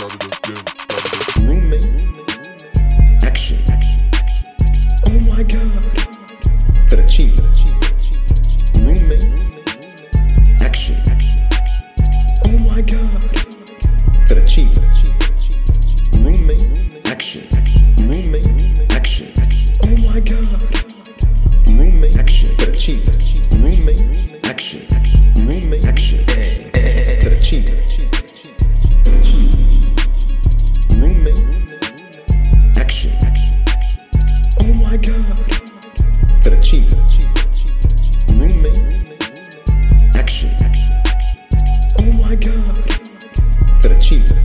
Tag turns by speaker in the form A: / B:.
A: Roommate. Action. Oh my god. Roommate. Action. Oh my god. Roommate. Action. Roommate. Action. Oh my god. Roommate. Action. Roommate. Action. Roommate. Action. Fettuccine. Oh god. Fettuccine. Roommate. Action. Oh my god. Fettuccine.